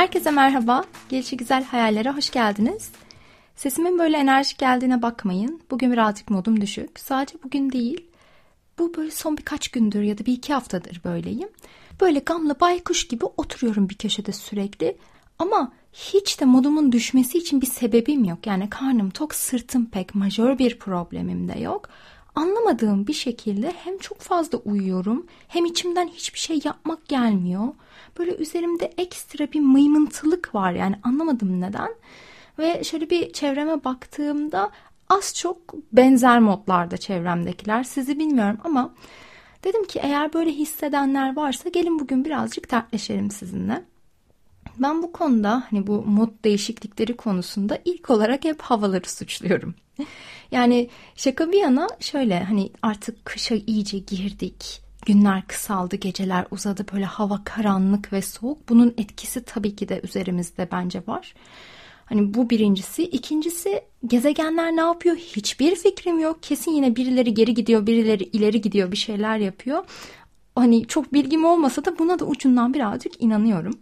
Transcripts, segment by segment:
Herkese merhaba. Gelişi güzel hayallere hoş geldiniz. Sesimin böyle enerjik geldiğine bakmayın. Bugün birazcık modum düşük. Sadece bugün değil. Bu böyle son birkaç gündür ya da bir iki haftadır böyleyim. Böyle gamlı baykuş gibi oturuyorum bir köşede sürekli. Ama hiç de modumun düşmesi için bir sebebim yok. Yani karnım tok, sırtım pek, majör bir problemim de yok. Anlamadığım bir şekilde hem çok fazla uyuyorum hem içimden hiçbir şey yapmak gelmiyor. Böyle üzerimde ekstra bir mıymıntılık var yani anlamadım neden. Ve şöyle bir çevreme baktığımda az çok benzer modlarda çevremdekiler. Sizi bilmiyorum ama dedim ki eğer böyle hissedenler varsa gelin bugün birazcık dertleşelim sizinle. Ben bu konuda hani bu mod değişiklikleri konusunda ilk olarak hep havaları suçluyorum. Yani şaka bir yana şöyle hani artık kışa iyice girdik. Günler kısaldı, geceler uzadı, böyle hava karanlık ve soğuk. Bunun etkisi tabii ki de üzerimizde bence var. Hani bu birincisi. İkincisi gezegenler ne yapıyor? Hiçbir fikrim yok. Kesin yine birileri geri gidiyor, birileri ileri gidiyor, bir şeyler yapıyor. Hani çok bilgim olmasa da buna da ucundan birazcık inanıyorum.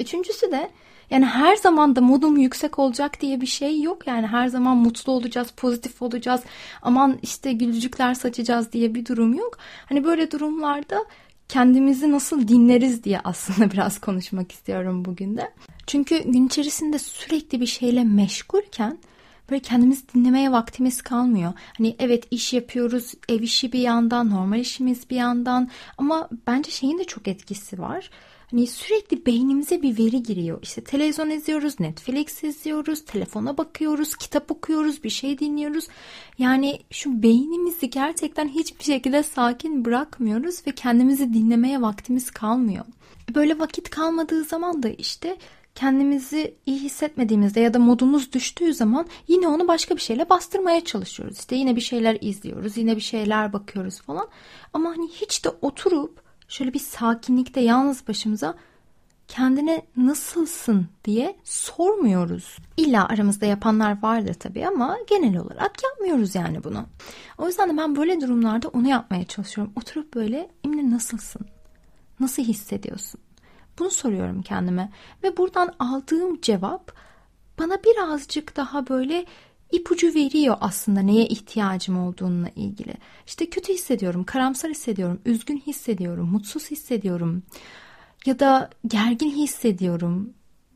Üçüncüsü de yani her zaman da modum yüksek olacak diye bir şey yok. Yani her zaman mutlu olacağız, pozitif olacağız. Aman işte gülücükler saçacağız diye bir durum yok. Hani böyle durumlarda kendimizi nasıl dinleriz diye aslında biraz konuşmak istiyorum bugün de. Çünkü gün içerisinde sürekli bir şeyle meşgulken böyle kendimizi dinlemeye vaktimiz kalmıyor. Hani evet iş yapıyoruz, ev işi bir yandan, normal işimiz bir yandan ama bence şeyin de çok etkisi var. Hani sürekli beynimize bir veri giriyor. İşte televizyon izliyoruz, Netflix izliyoruz, telefona bakıyoruz, kitap okuyoruz, bir şey dinliyoruz. Yani şu beynimizi gerçekten hiçbir şekilde sakin bırakmıyoruz ve kendimizi dinlemeye vaktimiz kalmıyor. Böyle vakit kalmadığı zaman da işte kendimizi iyi hissetmediğimizde ya da modumuz düştüğü zaman yine onu başka bir şeyle bastırmaya çalışıyoruz. İşte yine bir şeyler izliyoruz, yine bir şeyler bakıyoruz falan. Ama hani hiç de oturup şöyle bir sakinlikte yalnız başımıza kendine nasılsın diye sormuyoruz. İlla aramızda yapanlar vardır tabii ama genel olarak yapmıyoruz yani bunu. O yüzden de ben böyle durumlarda onu yapmaya çalışıyorum. Oturup böyle Emine nasılsın? Nasıl hissediyorsun? Bunu soruyorum kendime ve buradan aldığım cevap bana birazcık daha böyle ipucu veriyor aslında neye ihtiyacım olduğunla ilgili. İşte kötü hissediyorum, karamsar hissediyorum, üzgün hissediyorum, mutsuz hissediyorum ya da gergin hissediyorum,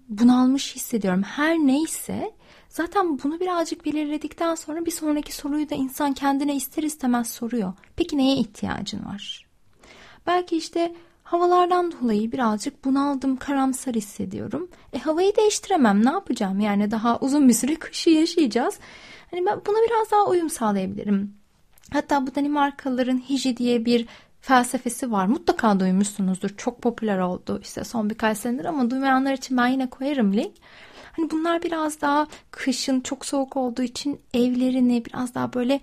bunalmış hissediyorum. Her neyse zaten bunu birazcık belirledikten sonra bir sonraki soruyu da insan kendine ister istemez soruyor. Peki neye ihtiyacın var? Belki işte Havalardan dolayı birazcık bunaldım, karamsar hissediyorum. E havayı değiştiremem. Ne yapacağım? Yani daha uzun bir süre kışı yaşayacağız. Hani ben buna biraz daha uyum sağlayabilirim. Hatta bu Danimarkalıların Hiji diye bir felsefesi var. Mutlaka duymuşsunuzdur. Çok popüler oldu işte son birkaç senedir ama duymayanlar için ben yine koyarım link. Hani bunlar biraz daha kışın çok soğuk olduğu için evlerini biraz daha böyle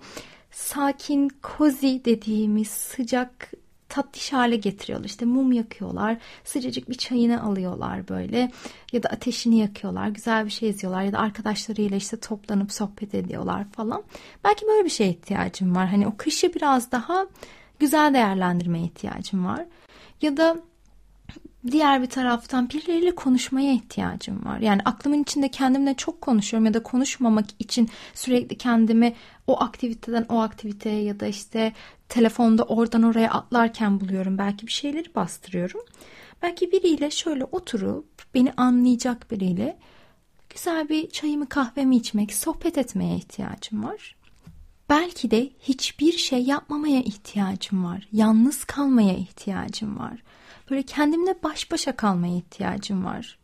sakin, cozy dediğimiz sıcak tatlış hale getiriyorlar. İşte mum yakıyorlar, sıcacık bir çayını alıyorlar böyle ya da ateşini yakıyorlar, güzel bir şey izliyorlar ya da arkadaşlarıyla işte toplanıp sohbet ediyorlar falan. Belki böyle bir şeye ihtiyacım var. Hani o kışı biraz daha güzel değerlendirmeye ihtiyacım var. Ya da diğer bir taraftan birileriyle konuşmaya ihtiyacım var. Yani aklımın içinde kendimle çok konuşuyorum ya da konuşmamak için sürekli kendimi o aktiviteden o aktiviteye ya da işte telefonda oradan oraya atlarken buluyorum. Belki bir şeyleri bastırıyorum. Belki biriyle şöyle oturup beni anlayacak biriyle güzel bir çayımı kahvemi içmek, sohbet etmeye ihtiyacım var. Belki de hiçbir şey yapmamaya ihtiyacım var. Yalnız kalmaya ihtiyacım var. Böyle kendimle baş başa kalmaya ihtiyacım var.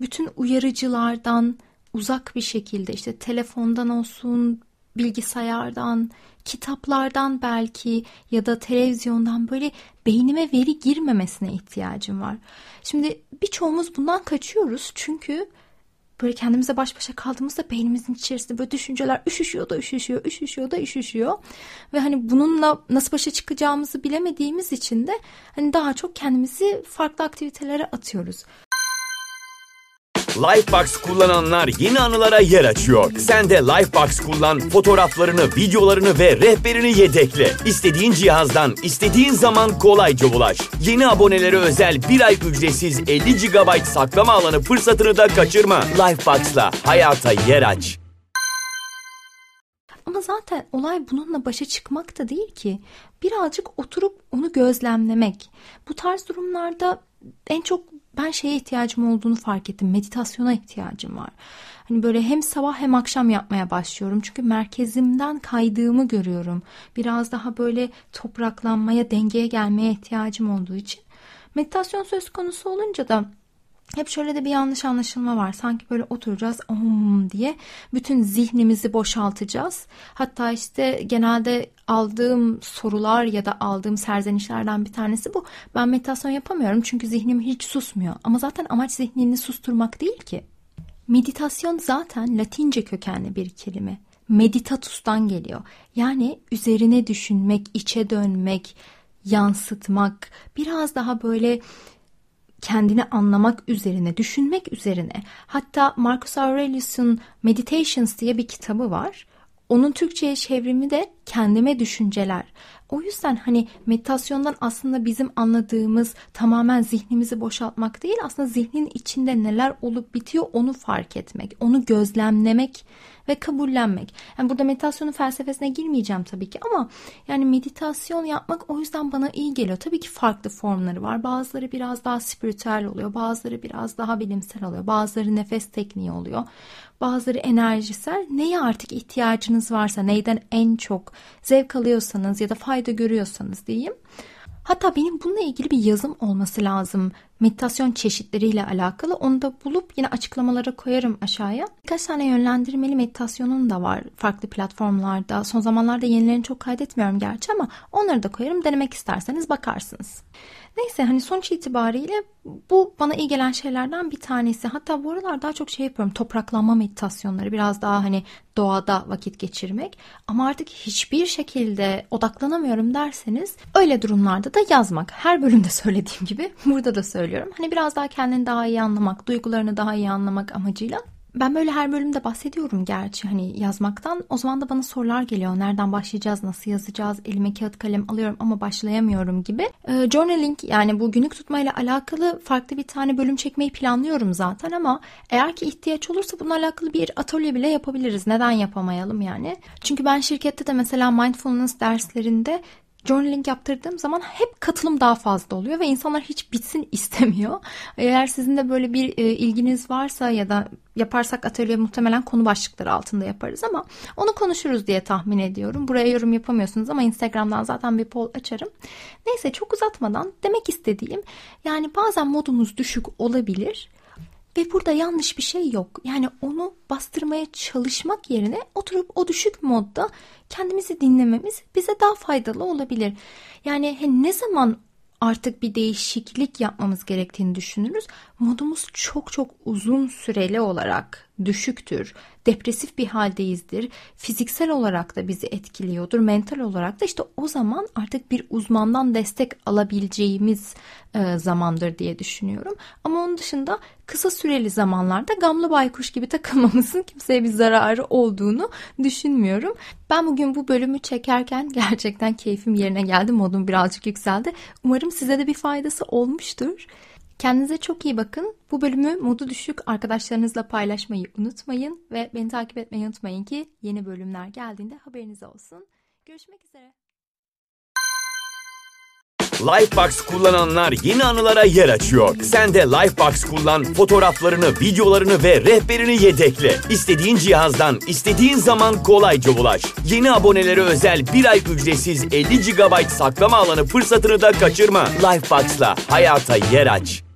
Bütün uyarıcılardan uzak bir şekilde işte telefondan olsun, bilgisayardan, kitaplardan belki ya da televizyondan böyle beynime veri girmemesine ihtiyacım var. Şimdi birçoğumuz bundan kaçıyoruz çünkü böyle kendimize baş başa kaldığımızda beynimizin içerisinde böyle düşünceler üşüşüyor da üşüşüyor, üşüşüyor da üşüşüyor. Ve hani bununla nasıl başa çıkacağımızı bilemediğimiz için de hani daha çok kendimizi farklı aktivitelere atıyoruz. Lifebox kullananlar yeni anılara yer açıyor. Sen de Lifebox kullan, fotoğraflarını, videolarını ve rehberini yedekle. İstediğin cihazdan, istediğin zaman kolayca ulaş. Yeni abonelere özel bir ay ücretsiz 50 GB saklama alanı fırsatını da kaçırma. Lifebox'la hayata yer aç. Ama zaten olay bununla başa çıkmak da değil ki. Birazcık oturup onu gözlemlemek. Bu tarz durumlarda en çok ben şeye ihtiyacım olduğunu fark ettim. Meditasyona ihtiyacım var. Hani böyle hem sabah hem akşam yapmaya başlıyorum. Çünkü merkezimden kaydığımı görüyorum. Biraz daha böyle topraklanmaya, dengeye gelmeye ihtiyacım olduğu için. Meditasyon söz konusu olunca da hep şöyle de bir yanlış anlaşılma var. Sanki böyle oturacağız om diye bütün zihnimizi boşaltacağız. Hatta işte genelde aldığım sorular ya da aldığım serzenişlerden bir tanesi bu. Ben meditasyon yapamıyorum çünkü zihnim hiç susmuyor. Ama zaten amaç zihnini susturmak değil ki. Meditasyon zaten Latince kökenli bir kelime. Meditatus'tan geliyor. Yani üzerine düşünmek, içe dönmek, yansıtmak, biraz daha böyle kendini anlamak üzerine, düşünmek üzerine. Hatta Marcus Aurelius'un Meditations diye bir kitabı var. Onun Türkçe'ye çevrimi de kendime düşünceler. O yüzden hani meditasyondan aslında bizim anladığımız tamamen zihnimizi boşaltmak değil aslında zihnin içinde neler olup bitiyor onu fark etmek, onu gözlemlemek ve kabullenmek. Yani burada meditasyonun felsefesine girmeyeceğim tabii ki ama yani meditasyon yapmak o yüzden bana iyi geliyor. Tabii ki farklı formları var. Bazıları biraz daha spiritüel oluyor. Bazıları biraz daha bilimsel oluyor. Bazıları nefes tekniği oluyor. Bazıları enerjisel. Neye artık ihtiyacınız varsa, neyden en çok zevk alıyorsanız ya da fayda görüyorsanız diyeyim. Hatta benim bununla ilgili bir yazım olması lazım. Meditasyon çeşitleriyle alakalı. Onu da bulup yine açıklamalara koyarım aşağıya. Birkaç tane yönlendirmeli meditasyonum da var farklı platformlarda. Son zamanlarda yenilerini çok kaydetmiyorum gerçi ama onları da koyarım. Denemek isterseniz bakarsınız. Neyse hani sonuç itibariyle bu bana iyi gelen şeylerden bir tanesi. Hatta bu aralar daha çok şey yapıyorum. Topraklanma meditasyonları biraz daha hani doğada vakit geçirmek. Ama artık hiçbir şekilde odaklanamıyorum derseniz öyle durumlarda da yazmak. Her bölümde söylediğim gibi burada da söylüyorum. Hani biraz daha kendini daha iyi anlamak, duygularını daha iyi anlamak amacıyla ben böyle her bölümde bahsediyorum gerçi hani yazmaktan. O zaman da bana sorular geliyor. Nereden başlayacağız, nasıl yazacağız, elime kağıt kalem alıyorum ama başlayamıyorum gibi. E, journaling yani bu günlük tutmayla alakalı farklı bir tane bölüm çekmeyi planlıyorum zaten ama eğer ki ihtiyaç olursa bununla alakalı bir atölye bile yapabiliriz. Neden yapamayalım yani? Çünkü ben şirkette de mesela mindfulness derslerinde journaling yaptırdığım zaman hep katılım daha fazla oluyor ve insanlar hiç bitsin istemiyor. Eğer sizin de böyle bir e, ilginiz varsa ya da yaparsak atölye muhtemelen konu başlıkları altında yaparız ama onu konuşuruz diye tahmin ediyorum. Buraya yorum yapamıyorsunuz ama Instagram'dan zaten bir poll açarım. Neyse çok uzatmadan demek istediğim yani bazen modumuz düşük olabilir. Ve burada yanlış bir şey yok. Yani onu bastırmaya çalışmak yerine oturup o düşük modda kendimizi dinlememiz bize daha faydalı olabilir. Yani ne zaman artık bir değişiklik yapmamız gerektiğini düşünürüz. Modumuz çok çok uzun süreli olarak düşüktür. Depresif bir haldeyizdir. Fiziksel olarak da bizi etkiliyordur. Mental olarak da işte o zaman artık bir uzmandan destek alabileceğimiz e, zamandır diye düşünüyorum. Ama onun dışında kısa süreli zamanlarda gamlı baykuş gibi takılmamızın kimseye bir zararı olduğunu düşünmüyorum. Ben bugün bu bölümü çekerken gerçekten keyfim yerine geldi. Modum birazcık yükseldi. Umarım size de bir faydası olmuştur. Kendinize çok iyi bakın. Bu bölümü modu düşük arkadaşlarınızla paylaşmayı unutmayın ve beni takip etmeyi unutmayın ki yeni bölümler geldiğinde haberiniz olsun. Görüşmek üzere. Lifebox kullananlar yeni anılara yer açıyor. Sen de Lifebox kullan, fotoğraflarını, videolarını ve rehberini yedekle. İstediğin cihazdan, istediğin zaman kolayca ulaş. Yeni abonelere özel bir ay ücretsiz 50 GB saklama alanı fırsatını da kaçırma. Lifebox'la hayata yer aç.